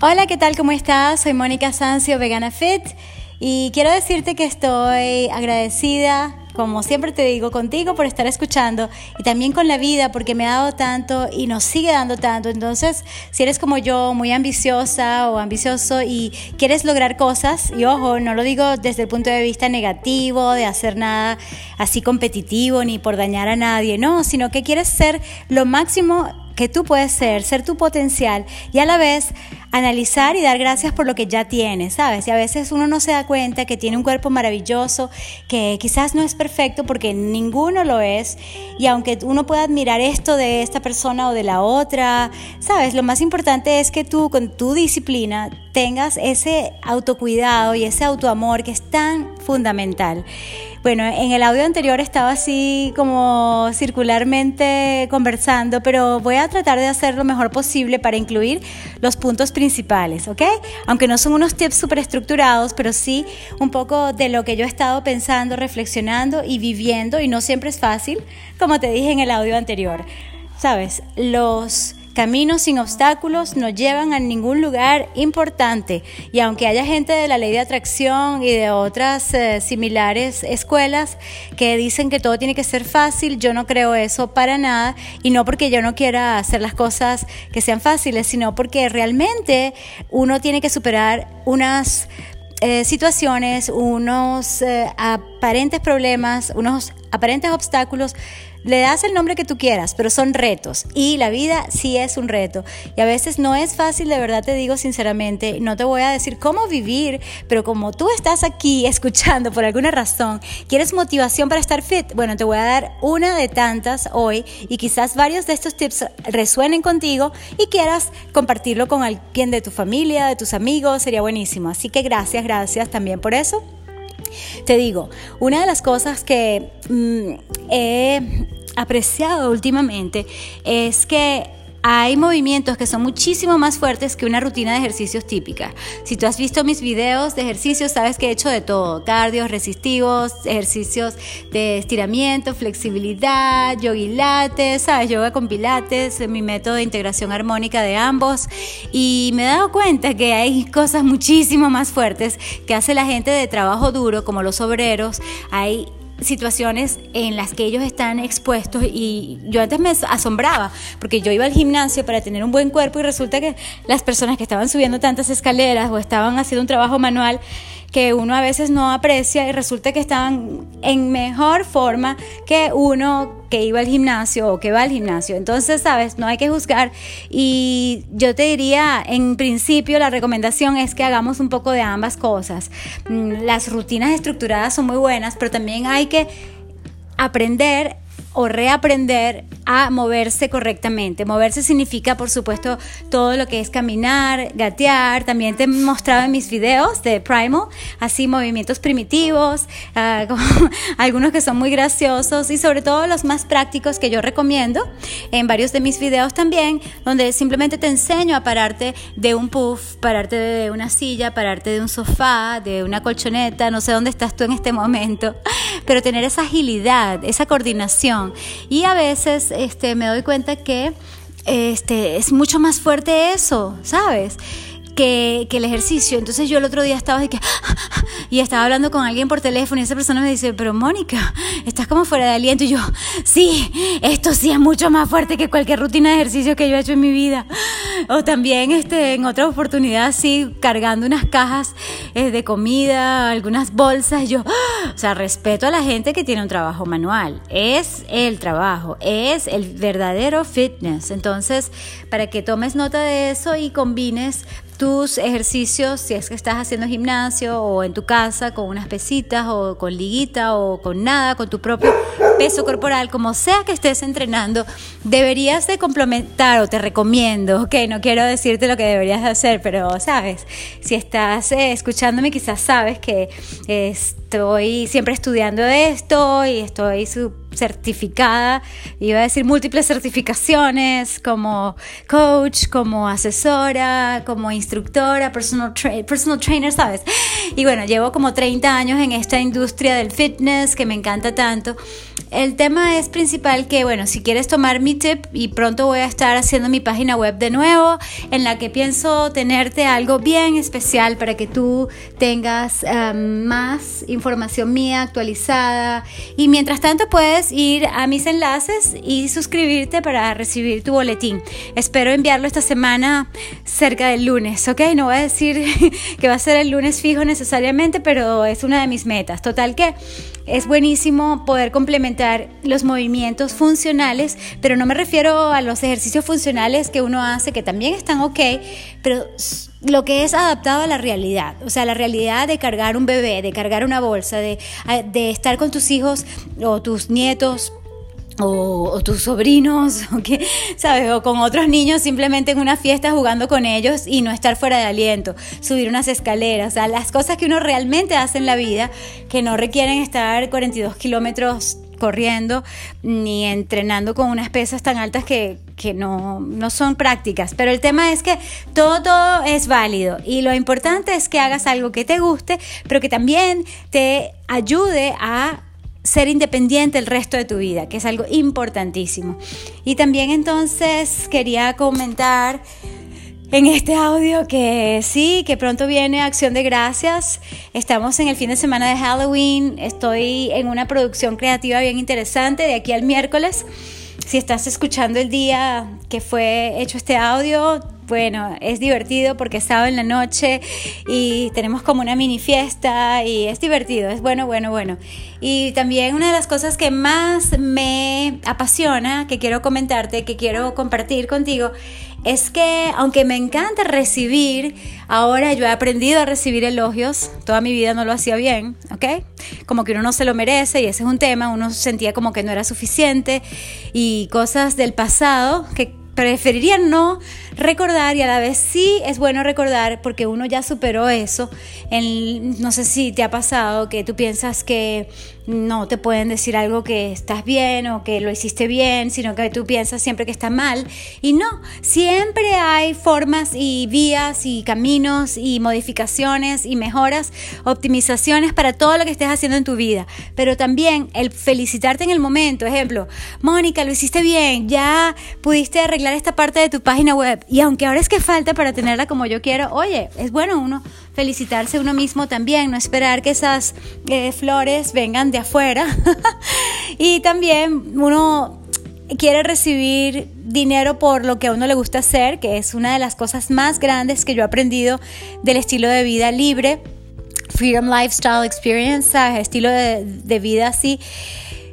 Hola, ¿qué tal? ¿Cómo estás? Soy Mónica Sancio, Vegana Fit, y quiero decirte que estoy agradecida, como siempre te digo, contigo por estar escuchando y también con la vida porque me ha dado tanto y nos sigue dando tanto. Entonces, si eres como yo, muy ambiciosa o ambicioso y quieres lograr cosas, y ojo, no lo digo desde el punto de vista negativo, de hacer nada así competitivo ni por dañar a nadie, no, sino que quieres ser lo máximo que tú puedes ser, ser tu potencial y a la vez analizar y dar gracias por lo que ya tienes, ¿sabes? Y a veces uno no se da cuenta que tiene un cuerpo maravilloso, que quizás no es perfecto porque ninguno lo es, y aunque uno pueda admirar esto de esta persona o de la otra, ¿sabes? Lo más importante es que tú con tu disciplina tengas ese autocuidado y ese autoamor que es tan fundamental. Bueno, en el audio anterior estaba así como circularmente conversando, pero voy a tratar de hacer lo mejor posible para incluir los puntos principales, ¿ok? Aunque no son unos tips súper estructurados, pero sí un poco de lo que yo he estado pensando, reflexionando y viviendo, y no siempre es fácil, como te dije en el audio anterior. Sabes, los Caminos sin obstáculos no llevan a ningún lugar importante. Y aunque haya gente de la ley de atracción y de otras eh, similares escuelas que dicen que todo tiene que ser fácil, yo no creo eso para nada. Y no porque yo no quiera hacer las cosas que sean fáciles, sino porque realmente uno tiene que superar unas eh, situaciones, unos eh, aparentes problemas, unos aparentes obstáculos le das el nombre que tú quieras, pero son retos y la vida sí es un reto. Y a veces no es fácil, de verdad te digo sinceramente, no te voy a decir cómo vivir, pero como tú estás aquí escuchando por alguna razón, quieres motivación para estar fit, bueno, te voy a dar una de tantas hoy y quizás varios de estos tips resuenen contigo y quieras compartirlo con alguien de tu familia, de tus amigos, sería buenísimo. Así que gracias, gracias también por eso. Te digo, una de las cosas que mm, he apreciado últimamente es que hay movimientos que son muchísimo más fuertes que una rutina de ejercicios típica. Si tú has visto mis videos de ejercicios, sabes que he hecho de todo. Cardios resistivos, ejercicios de estiramiento, flexibilidad, yoga sabes, yoga con pilates, mi método de integración armónica de ambos. Y me he dado cuenta que hay cosas muchísimo más fuertes que hace la gente de trabajo duro, como los obreros. Hay situaciones en las que ellos están expuestos y yo antes me asombraba porque yo iba al gimnasio para tener un buen cuerpo y resulta que las personas que estaban subiendo tantas escaleras o estaban haciendo un trabajo manual que uno a veces no aprecia y resulta que estaban en mejor forma que uno que iba al gimnasio o que va al gimnasio. Entonces, sabes, no hay que juzgar y yo te diría, en principio la recomendación es que hagamos un poco de ambas cosas. Mm, las rutinas estructuradas son muy buenas, pero también hay que aprender o reaprender a moverse correctamente. Moverse significa, por supuesto, todo lo que es caminar, gatear. También te he mostrado en mis videos de Primal, así movimientos primitivos, ah, algunos que son muy graciosos y sobre todo los más prácticos que yo recomiendo en varios de mis videos también, donde simplemente te enseño a pararte de un puff, pararte de una silla, pararte de un sofá, de una colchoneta, no sé dónde estás tú en este momento, pero tener esa agilidad, esa coordinación y a veces este, me doy cuenta que este, es mucho más fuerte eso, ¿sabes? Que, que, el ejercicio. Entonces yo el otro día estaba de que, y estaba hablando con alguien por teléfono y esa persona me dice, pero Mónica, estás como fuera de aliento. Y yo, sí, esto sí es mucho más fuerte que cualquier rutina de ejercicio que yo he hecho en mi vida. O también este, en otra oportunidad, sí, cargando unas cajas eh, de comida, algunas bolsas. Yo, o sea, respeto a la gente que tiene un trabajo manual. Es el trabajo, es el verdadero fitness. Entonces, para que tomes nota de eso y combines tus ejercicios, si es que estás haciendo gimnasio o en tu casa con unas pesitas o con liguita o con nada, con tu propio peso corporal, como sea que estés entrenando, deberías de complementar o te recomiendo, ok, no quiero decirte lo que deberías hacer, pero sabes, si estás eh, escuchándome quizás sabes que estoy siempre estudiando esto y estoy certificada, iba a decir múltiples certificaciones como coach, como asesora, como instructora, personal, personal trainer, ¿sabes? Y bueno, llevo como 30 años en esta industria del fitness que me encanta tanto. El tema es principal que, bueno, si quieres tomar mi tip y pronto voy a estar haciendo mi página web de nuevo en la que pienso tenerte algo bien especial para que tú tengas um, más información mía actualizada y mientras tanto puedes ir a mis enlaces y suscribirte para recibir tu boletín. Espero enviarlo esta semana cerca del lunes, ¿ok? No voy a decir que va a ser el lunes fijo necesariamente, pero es una de mis metas. Total que es buenísimo poder complementar los movimientos funcionales, pero no me refiero a los ejercicios funcionales que uno hace, que también están ok, pero lo que es adaptado a la realidad, o sea, la realidad de cargar un bebé, de cargar una bolsa, de, de estar con tus hijos o tus nietos o, tus sobrinos, o que, ¿sabes? O con otros niños simplemente en una fiesta jugando con ellos y no estar fuera de aliento, subir unas escaleras, o sea, las cosas que uno realmente hace en la vida que no requieren estar 42 kilómetros corriendo ni entrenando con unas pesas tan altas que, que no, no, son prácticas. Pero el tema es que todo, todo es válido y lo importante es que hagas algo que te guste, pero que también te ayude a ser independiente el resto de tu vida, que es algo importantísimo. Y también entonces quería comentar en este audio que sí, que pronto viene Acción de Gracias. Estamos en el fin de semana de Halloween. Estoy en una producción creativa bien interesante de aquí al miércoles. Si estás escuchando el día que fue hecho este audio, bueno, es divertido porque es sábado en la noche y tenemos como una mini fiesta y es divertido, es bueno, bueno, bueno. Y también una de las cosas que más me apasiona, que quiero comentarte, que quiero compartir contigo, es que aunque me encanta recibir, ahora yo he aprendido a recibir elogios, toda mi vida no lo hacía bien, ¿ok? Como que uno no se lo merece y ese es un tema, uno sentía como que no era suficiente y cosas del pasado que preferiría no recordar y a la vez sí es bueno recordar porque uno ya superó eso. no sé si te ha pasado que tú piensas que no te pueden decir algo que estás bien o que lo hiciste bien, sino que tú piensas siempre que está mal. Y no, siempre hay formas y vías y caminos y modificaciones y mejoras, optimizaciones para todo lo que estés haciendo en tu vida. Pero también el felicitarte en el momento, ejemplo, Mónica, lo hiciste bien, ya pudiste arreglar esta parte de tu página web y aunque ahora es que falta para tenerla como yo quiero, oye, es bueno uno felicitarse uno mismo también, no esperar que esas eh, flores vengan de afuera. y también uno quiere recibir dinero por lo que a uno le gusta hacer, que es una de las cosas más grandes que yo he aprendido del estilo de vida libre, Freedom Lifestyle Experience, estilo de, vida así.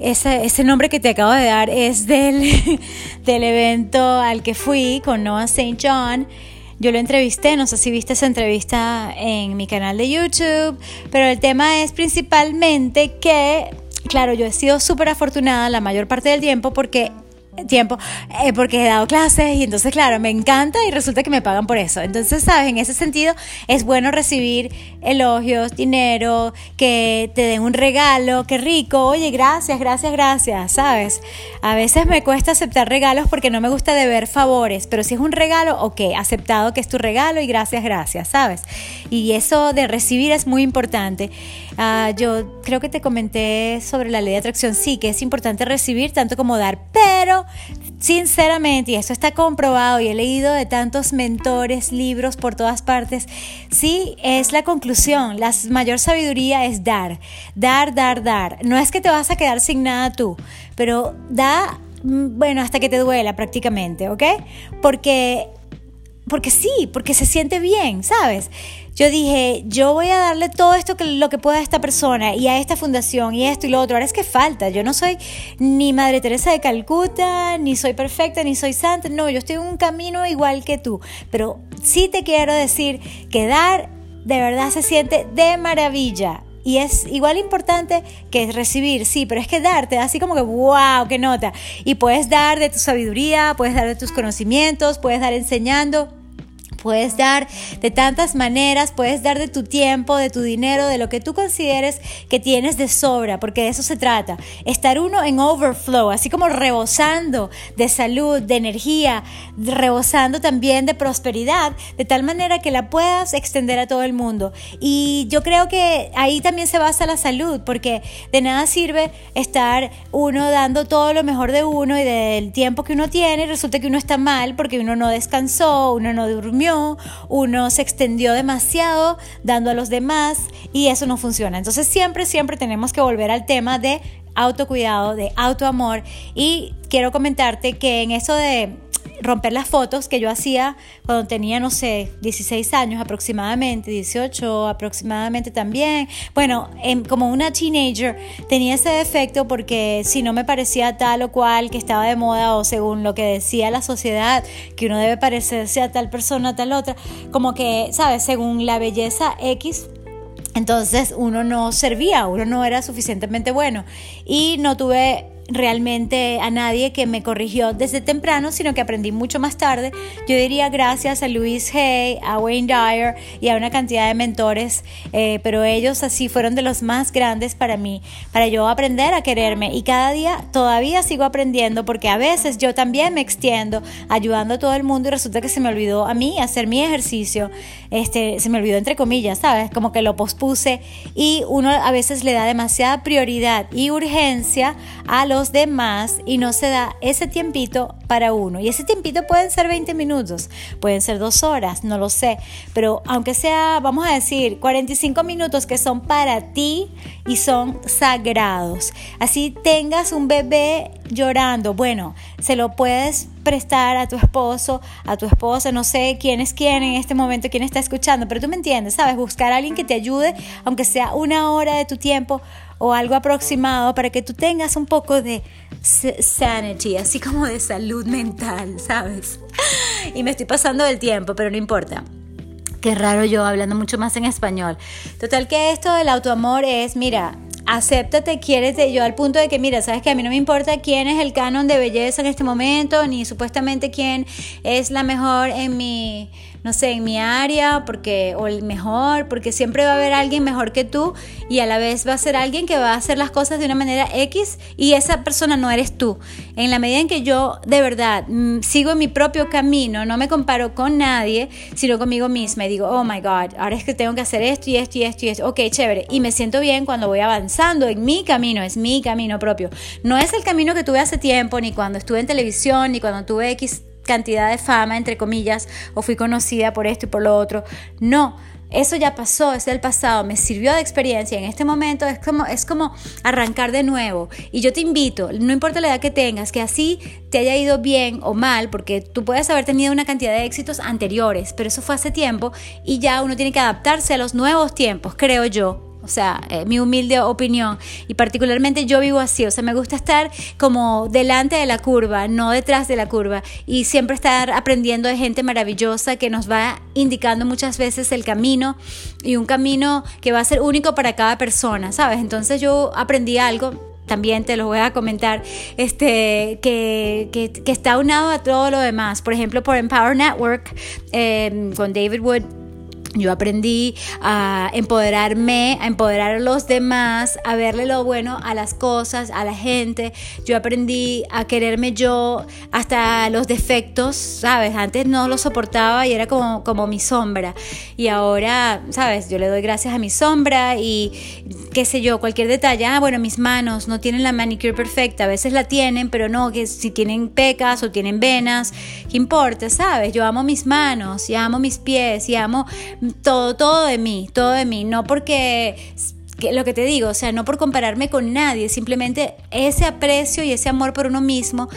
Ese, ese, nombre que te acabo de dar es del, del evento al que fui con Noah St. John yo lo entrevisté, no sé si viste esa entrevista en mi canal de YouTube, pero el tema es principalmente que, claro, yo he sido súper afortunada la mayor parte del tiempo porque tiempo eh, porque he dado clases y entonces claro, me encanta y resulta que me pagan por eso. Entonces, sabes, en ese sentido es bueno recibir elogios, dinero, que te den un regalo, qué rico, oye, gracias, gracias, gracias, ¿sabes? A veces me cuesta aceptar regalos porque no me gusta deber favores, pero si es un regalo, ok, aceptado que es tu regalo y gracias, gracias, ¿sabes? Y eso de recibir es muy importante. Ah, yo creo que te comenté sobre la ley de atracción, sí, que es importante recibir tanto como dar, pero sinceramente, y eso está comprobado y he leído de tantos mentores, libros por todas partes, sí es la conclusión, la mayor sabiduría es dar, dar, dar, dar. No es que te vas a quedar sin nada tú, pero da, mm, bueno, hasta que te duela prácticamente, ¿ok? Porque porque sí, porque se siente bien, ¿sabes? Yo dije, yo voy a darle todo esto que lo que pueda a esta persona y a esta fundación y esto y lo otro. Ahora es que falta. Yo no soy ni Madre Teresa de Calcuta, ni soy perfecta, ni soy santa. No, yo estoy en un camino igual que tú. Pero sí te quiero decir que dar de verdad se siente de maravilla. Y es igual importante que recibir, sí, pero es que darte, así como que, wow, qué nota. Y puedes dar de tu sabiduría, puedes dar de tus conocimientos, puedes dar enseñando Puedes dar de tantas maneras, puedes dar de tu tiempo, de tu dinero, de lo que tú consideres que tienes de sobra, porque de eso se trata. Estar uno en overflow, así como rebosando de salud, de energía, rebosando también de prosperidad, de tal manera que la puedas extender a todo el mundo. Y yo creo que ahí también se basa la salud, porque de nada sirve estar uno dando todo lo mejor de uno y del tiempo que uno tiene, resulta que uno está mal porque uno no descansó, uno no durmió uno se extendió demasiado dando a los demás y eso no funciona. Entonces siempre, siempre tenemos que volver al tema de autocuidado, de autoamor y quiero comentarte que en eso de romper las fotos que yo hacía cuando tenía, no sé, 16 años aproximadamente, 18 aproximadamente también. Bueno, como una teenager tenía ese defecto porque si no me parecía tal o cual que estaba de moda o según lo que decía la sociedad, que uno debe parecerse a tal persona, a tal otra, como que, ¿sabes? Según la belleza X, entonces uno no servía, uno no era suficientemente bueno y no tuve realmente a nadie que me corrigió desde temprano, sino que aprendí mucho más tarde. Yo diría gracias a Louise Hay, a Wayne Dyer y a una cantidad de mentores, eh, pero ellos así fueron de los más grandes para mí, para yo aprender a quererme. Y cada día todavía sigo aprendiendo porque a veces yo también me extiendo ayudando a todo el mundo y resulta que se me olvidó a mí hacer mi ejercicio, este, se me olvidó entre comillas, ¿sabes? Como que lo pospuse y uno a veces le da demasiada prioridad y urgencia a los demás y no se da ese tiempito para uno. Y ese tiempito pueden ser 20 minutos, pueden ser dos horas, no lo sé. Pero aunque sea, vamos a decir, 45 minutos que son para ti y son sagrados. Así tengas un bebé llorando, bueno, se lo puedes prestar a tu esposo, a tu esposa, no sé quién es quién en este momento, quién está escuchando, pero tú me entiendes, ¿sabes? Buscar a alguien que te ayude, aunque sea una hora de tu tiempo o algo aproximado para que tú tengas un poco de sanity, así como de salud mental, ¿sabes? Y me estoy pasando del tiempo, pero no importa. Qué raro yo hablando mucho más en español. Total que esto del autoamor es, mira, acéptate, quiérete, yo al punto de que, mira, sabes que a mí no me importa quién es el canon de belleza en este momento, ni supuestamente quién es la mejor en mi no sé, en mi área, porque, o el mejor, porque siempre va a haber alguien mejor que tú y a la vez va a ser alguien que va a hacer las cosas de una manera X y esa persona no eres tú. En la medida en que yo de verdad mm, sigo mi propio camino, no me comparo con nadie, sino conmigo misma y digo, oh my God, ahora es que tengo que hacer esto y esto y esto y esto. Ok, chévere. Y me siento bien cuando voy avanzando en mi camino, es mi camino propio. No es el camino que tuve hace tiempo, ni cuando estuve en televisión, ni cuando tuve X cantidad de fama, entre comillas, o fui conocida por esto y por lo otro. No, eso ya pasó, es del pasado, me sirvió de experiencia. En este momento es como, es como arrancar de nuevo. Y yo te invito, no importa la edad que tengas, que así te haya ido bien o mal, porque tú puedes haber tenido una cantidad de éxitos anteriores, pero eso fue hace tiempo y ya uno tiene que adaptarse a los nuevos tiempos, creo yo o sea, eh, mi humilde opinión. Y particularmente yo vivo así, o sea, me gusta estar como delante de la curva, no detrás de la curva. Y siempre estar aprendiendo de gente maravillosa que nos va indicando muchas veces el camino y un camino que va a ser único para cada persona, ¿sabes? Entonces yo aprendí algo también te lo voy a comentar, este, que, que, está unado a todo lo demás. Por ejemplo, por Empower Network, eh, con David Wood yo aprendí a empoderarme, a empoderar a los demás, a verle lo bueno a las cosas, a la gente. Yo aprendí a quererme yo hasta los defectos, ¿sabes? Antes no los soportaba y era como, como mi sombra. Y ahora, ¿sabes? Yo le doy gracias a mi sombra y qué sé yo, cualquier detalle. Ah, bueno, mis manos no tienen la manicure perfecta. A veces la tienen, pero no, que si tienen pecas o tienen venas, ¿qué importa? ¿Sabes? Yo amo mis manos y amo mis pies y amo todo, todo de mí, todo de mí, no porque lo que te digo, o sea, no por compararme con nadie, simplemente ese aprecio y ese amor por uno mismo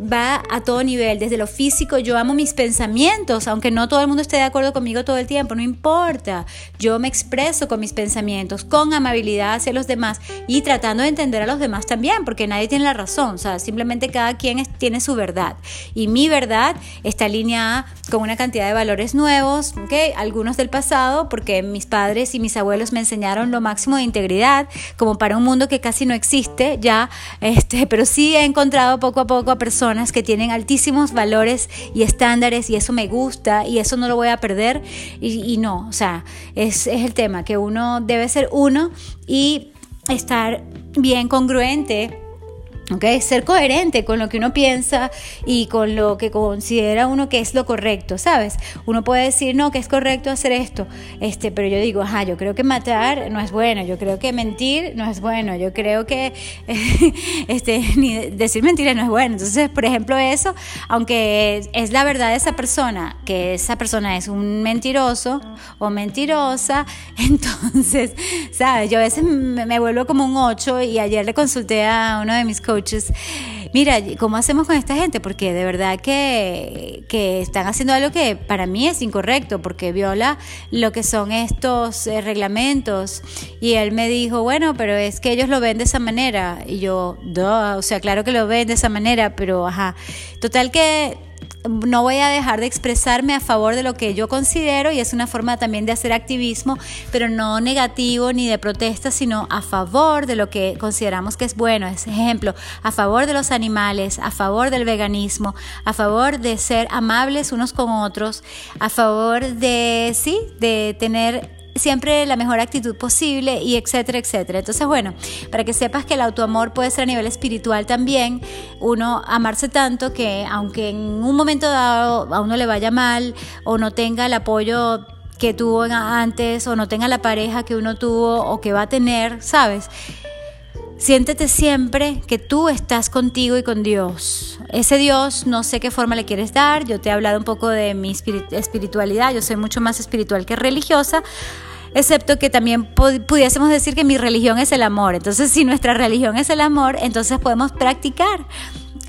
va a todo nivel, desde lo físico, yo amo mis pensamientos, aunque no todo el mundo esté de acuerdo conmigo todo el tiempo, no importa, yo me expreso con mis pensamientos, con amabilidad hacia los demás y tratando de entender a los demás también, porque nadie tiene la razón, o sea, simplemente cada quien tiene su verdad y mi verdad está alineada con una cantidad de valores nuevos, ¿okay? algunos del pasado, porque mis padres y mis abuelos me enseñaron lo máximo de integridad, como para un mundo que casi no existe ya, este, pero sí he encontrado poco a poco a personas personas que tienen altísimos valores y estándares y eso me gusta y eso no lo voy a perder y, no, o sea, es, es el tema, que uno debe ser uno y estar bien congruente Okay, ser coherente con lo que uno piensa y con lo que considera uno que es lo correcto, ¿sabes? Uno puede decir, no, que es correcto hacer esto, este, pero yo digo, ajá, yo creo que matar no es bueno, yo creo que mentir no es bueno, yo creo que este, ni decir mentiras no es bueno. Entonces, por ejemplo, eso, aunque es la verdad de esa persona, que esa persona es un mentiroso o mentirosa, entonces, ¿sabes? Yo a veces me, me vuelvo como un 8 y ayer le consulté a uno de mis coaches, mira, ¿cómo hacemos con esta gente? Porque de verdad que, que, están haciendo algo que para mí es incorrecto, porque viola lo que son estos eh, reglamentos. Y él me dijo, bueno, pero es que ellos lo ven de esa manera. Y yo, o sea, claro que lo ven de esa manera, pero ajá. Total que no voy a dejar de expresarme a favor de lo que yo considero y es una forma también de hacer activismo, pero no negativo ni de protesta, sino a favor de lo que consideramos que es bueno. Es ejemplo, a favor de los animales, a favor del veganismo, a favor de ser amables unos con otros, a favor de, sí, de tener siempre la mejor actitud posible y etcétera, etcétera. Entonces, bueno, para que sepas que el autoamor puede ser a nivel espiritual también, uno amarse tanto que aunque en un momento dado a uno le vaya mal o no tenga el apoyo que tuvo antes o no tenga la pareja que uno tuvo o que va a tener, ¿sabes? Siéntete siempre que tú estás contigo y con Dios. Ese Dios no sé qué forma le quieres dar. Yo te he hablado un poco de mi espiritualidad. Yo soy mucho más espiritual que religiosa excepto que también pudiésemos decir que mi religión es el amor. Entonces, si nuestra religión es el amor, entonces podemos practicar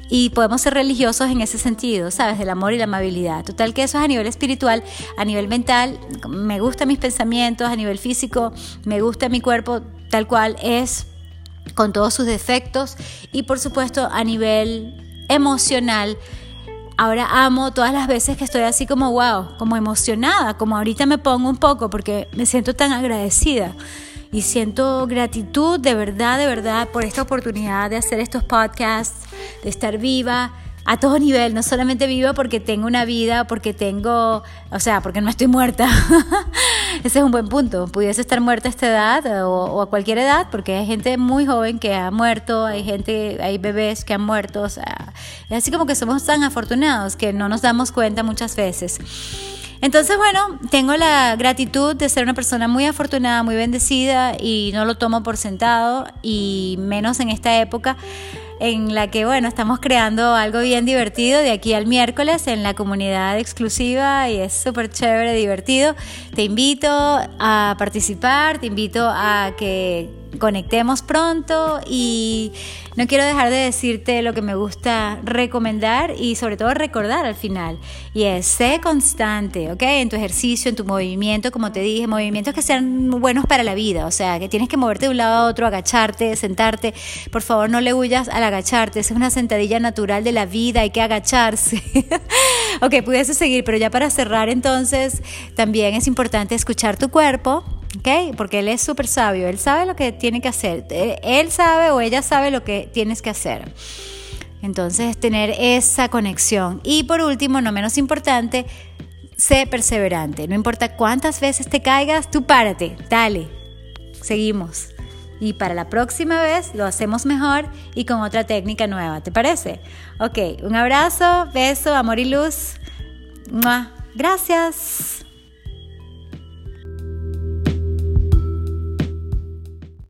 y podemos ser religiosos en ese sentido, ¿sabes? Del amor y la amabilidad. Total que eso es a nivel espiritual, a nivel mental, me gustan mis pensamientos, a nivel físico, me gusta mi cuerpo tal cual es, con todos sus defectos y por supuesto a nivel emocional ahora amo todas las veces que estoy así como wow, como emocionada, como ahorita me pongo un poco porque me siento tan agradecida y siento gratitud de verdad, de verdad por esta oportunidad de hacer estos podcasts, de estar viva a todo nivel, no solamente viva porque tengo una vida, porque tengo, o sea, porque no estoy muerta. Ese es un buen punto. Pudiese estar muerta a esta edad o, a cualquier edad, porque hay gente muy joven que ha muerto, hay gente, hay bebés que han muerto. O sea, es así como que somos tan afortunados que no nos damos cuenta muchas veces. Entonces, bueno, tengo la gratitud de ser una persona muy afortunada, muy bendecida y no lo tomo por sentado y menos en esta época en la que, bueno, estamos creando algo bien divertido de aquí al miércoles en la comunidad exclusiva y es súper chévere, divertido. Te invito a participar, te invito a que conectemos pronto y no quiero dejar de decirte lo que me gusta recomendar y sobre todo recordar al final. Y es, sé constante, ¿ok? En tu ejercicio, en tu movimiento, como te dije, movimientos que sean buenos para la vida, o sea, que tienes que moverte de un lado a otro, agacharte, sentarte. Por favor, no le huyas al agacharte, es una sentadilla natural de la vida, hay que agacharse. ok, pudiese seguir, pero ya para cerrar entonces, también es importante escuchar tu cuerpo ¿ok? Porque él es súper sabio, él sabe lo que tiene que hacer, él sabe o ella sabe lo que tienes que hacer. Entonces, tener esa conexión. Y por último, no menos importante, sé perseverante. No importa cuántas veces te caigas, tú párate, dale, seguimos. Y para la próxima vez lo hacemos mejor y con otra técnica nueva, ¿te parece? Ok, un abrazo, beso, amor y luz. Gracias.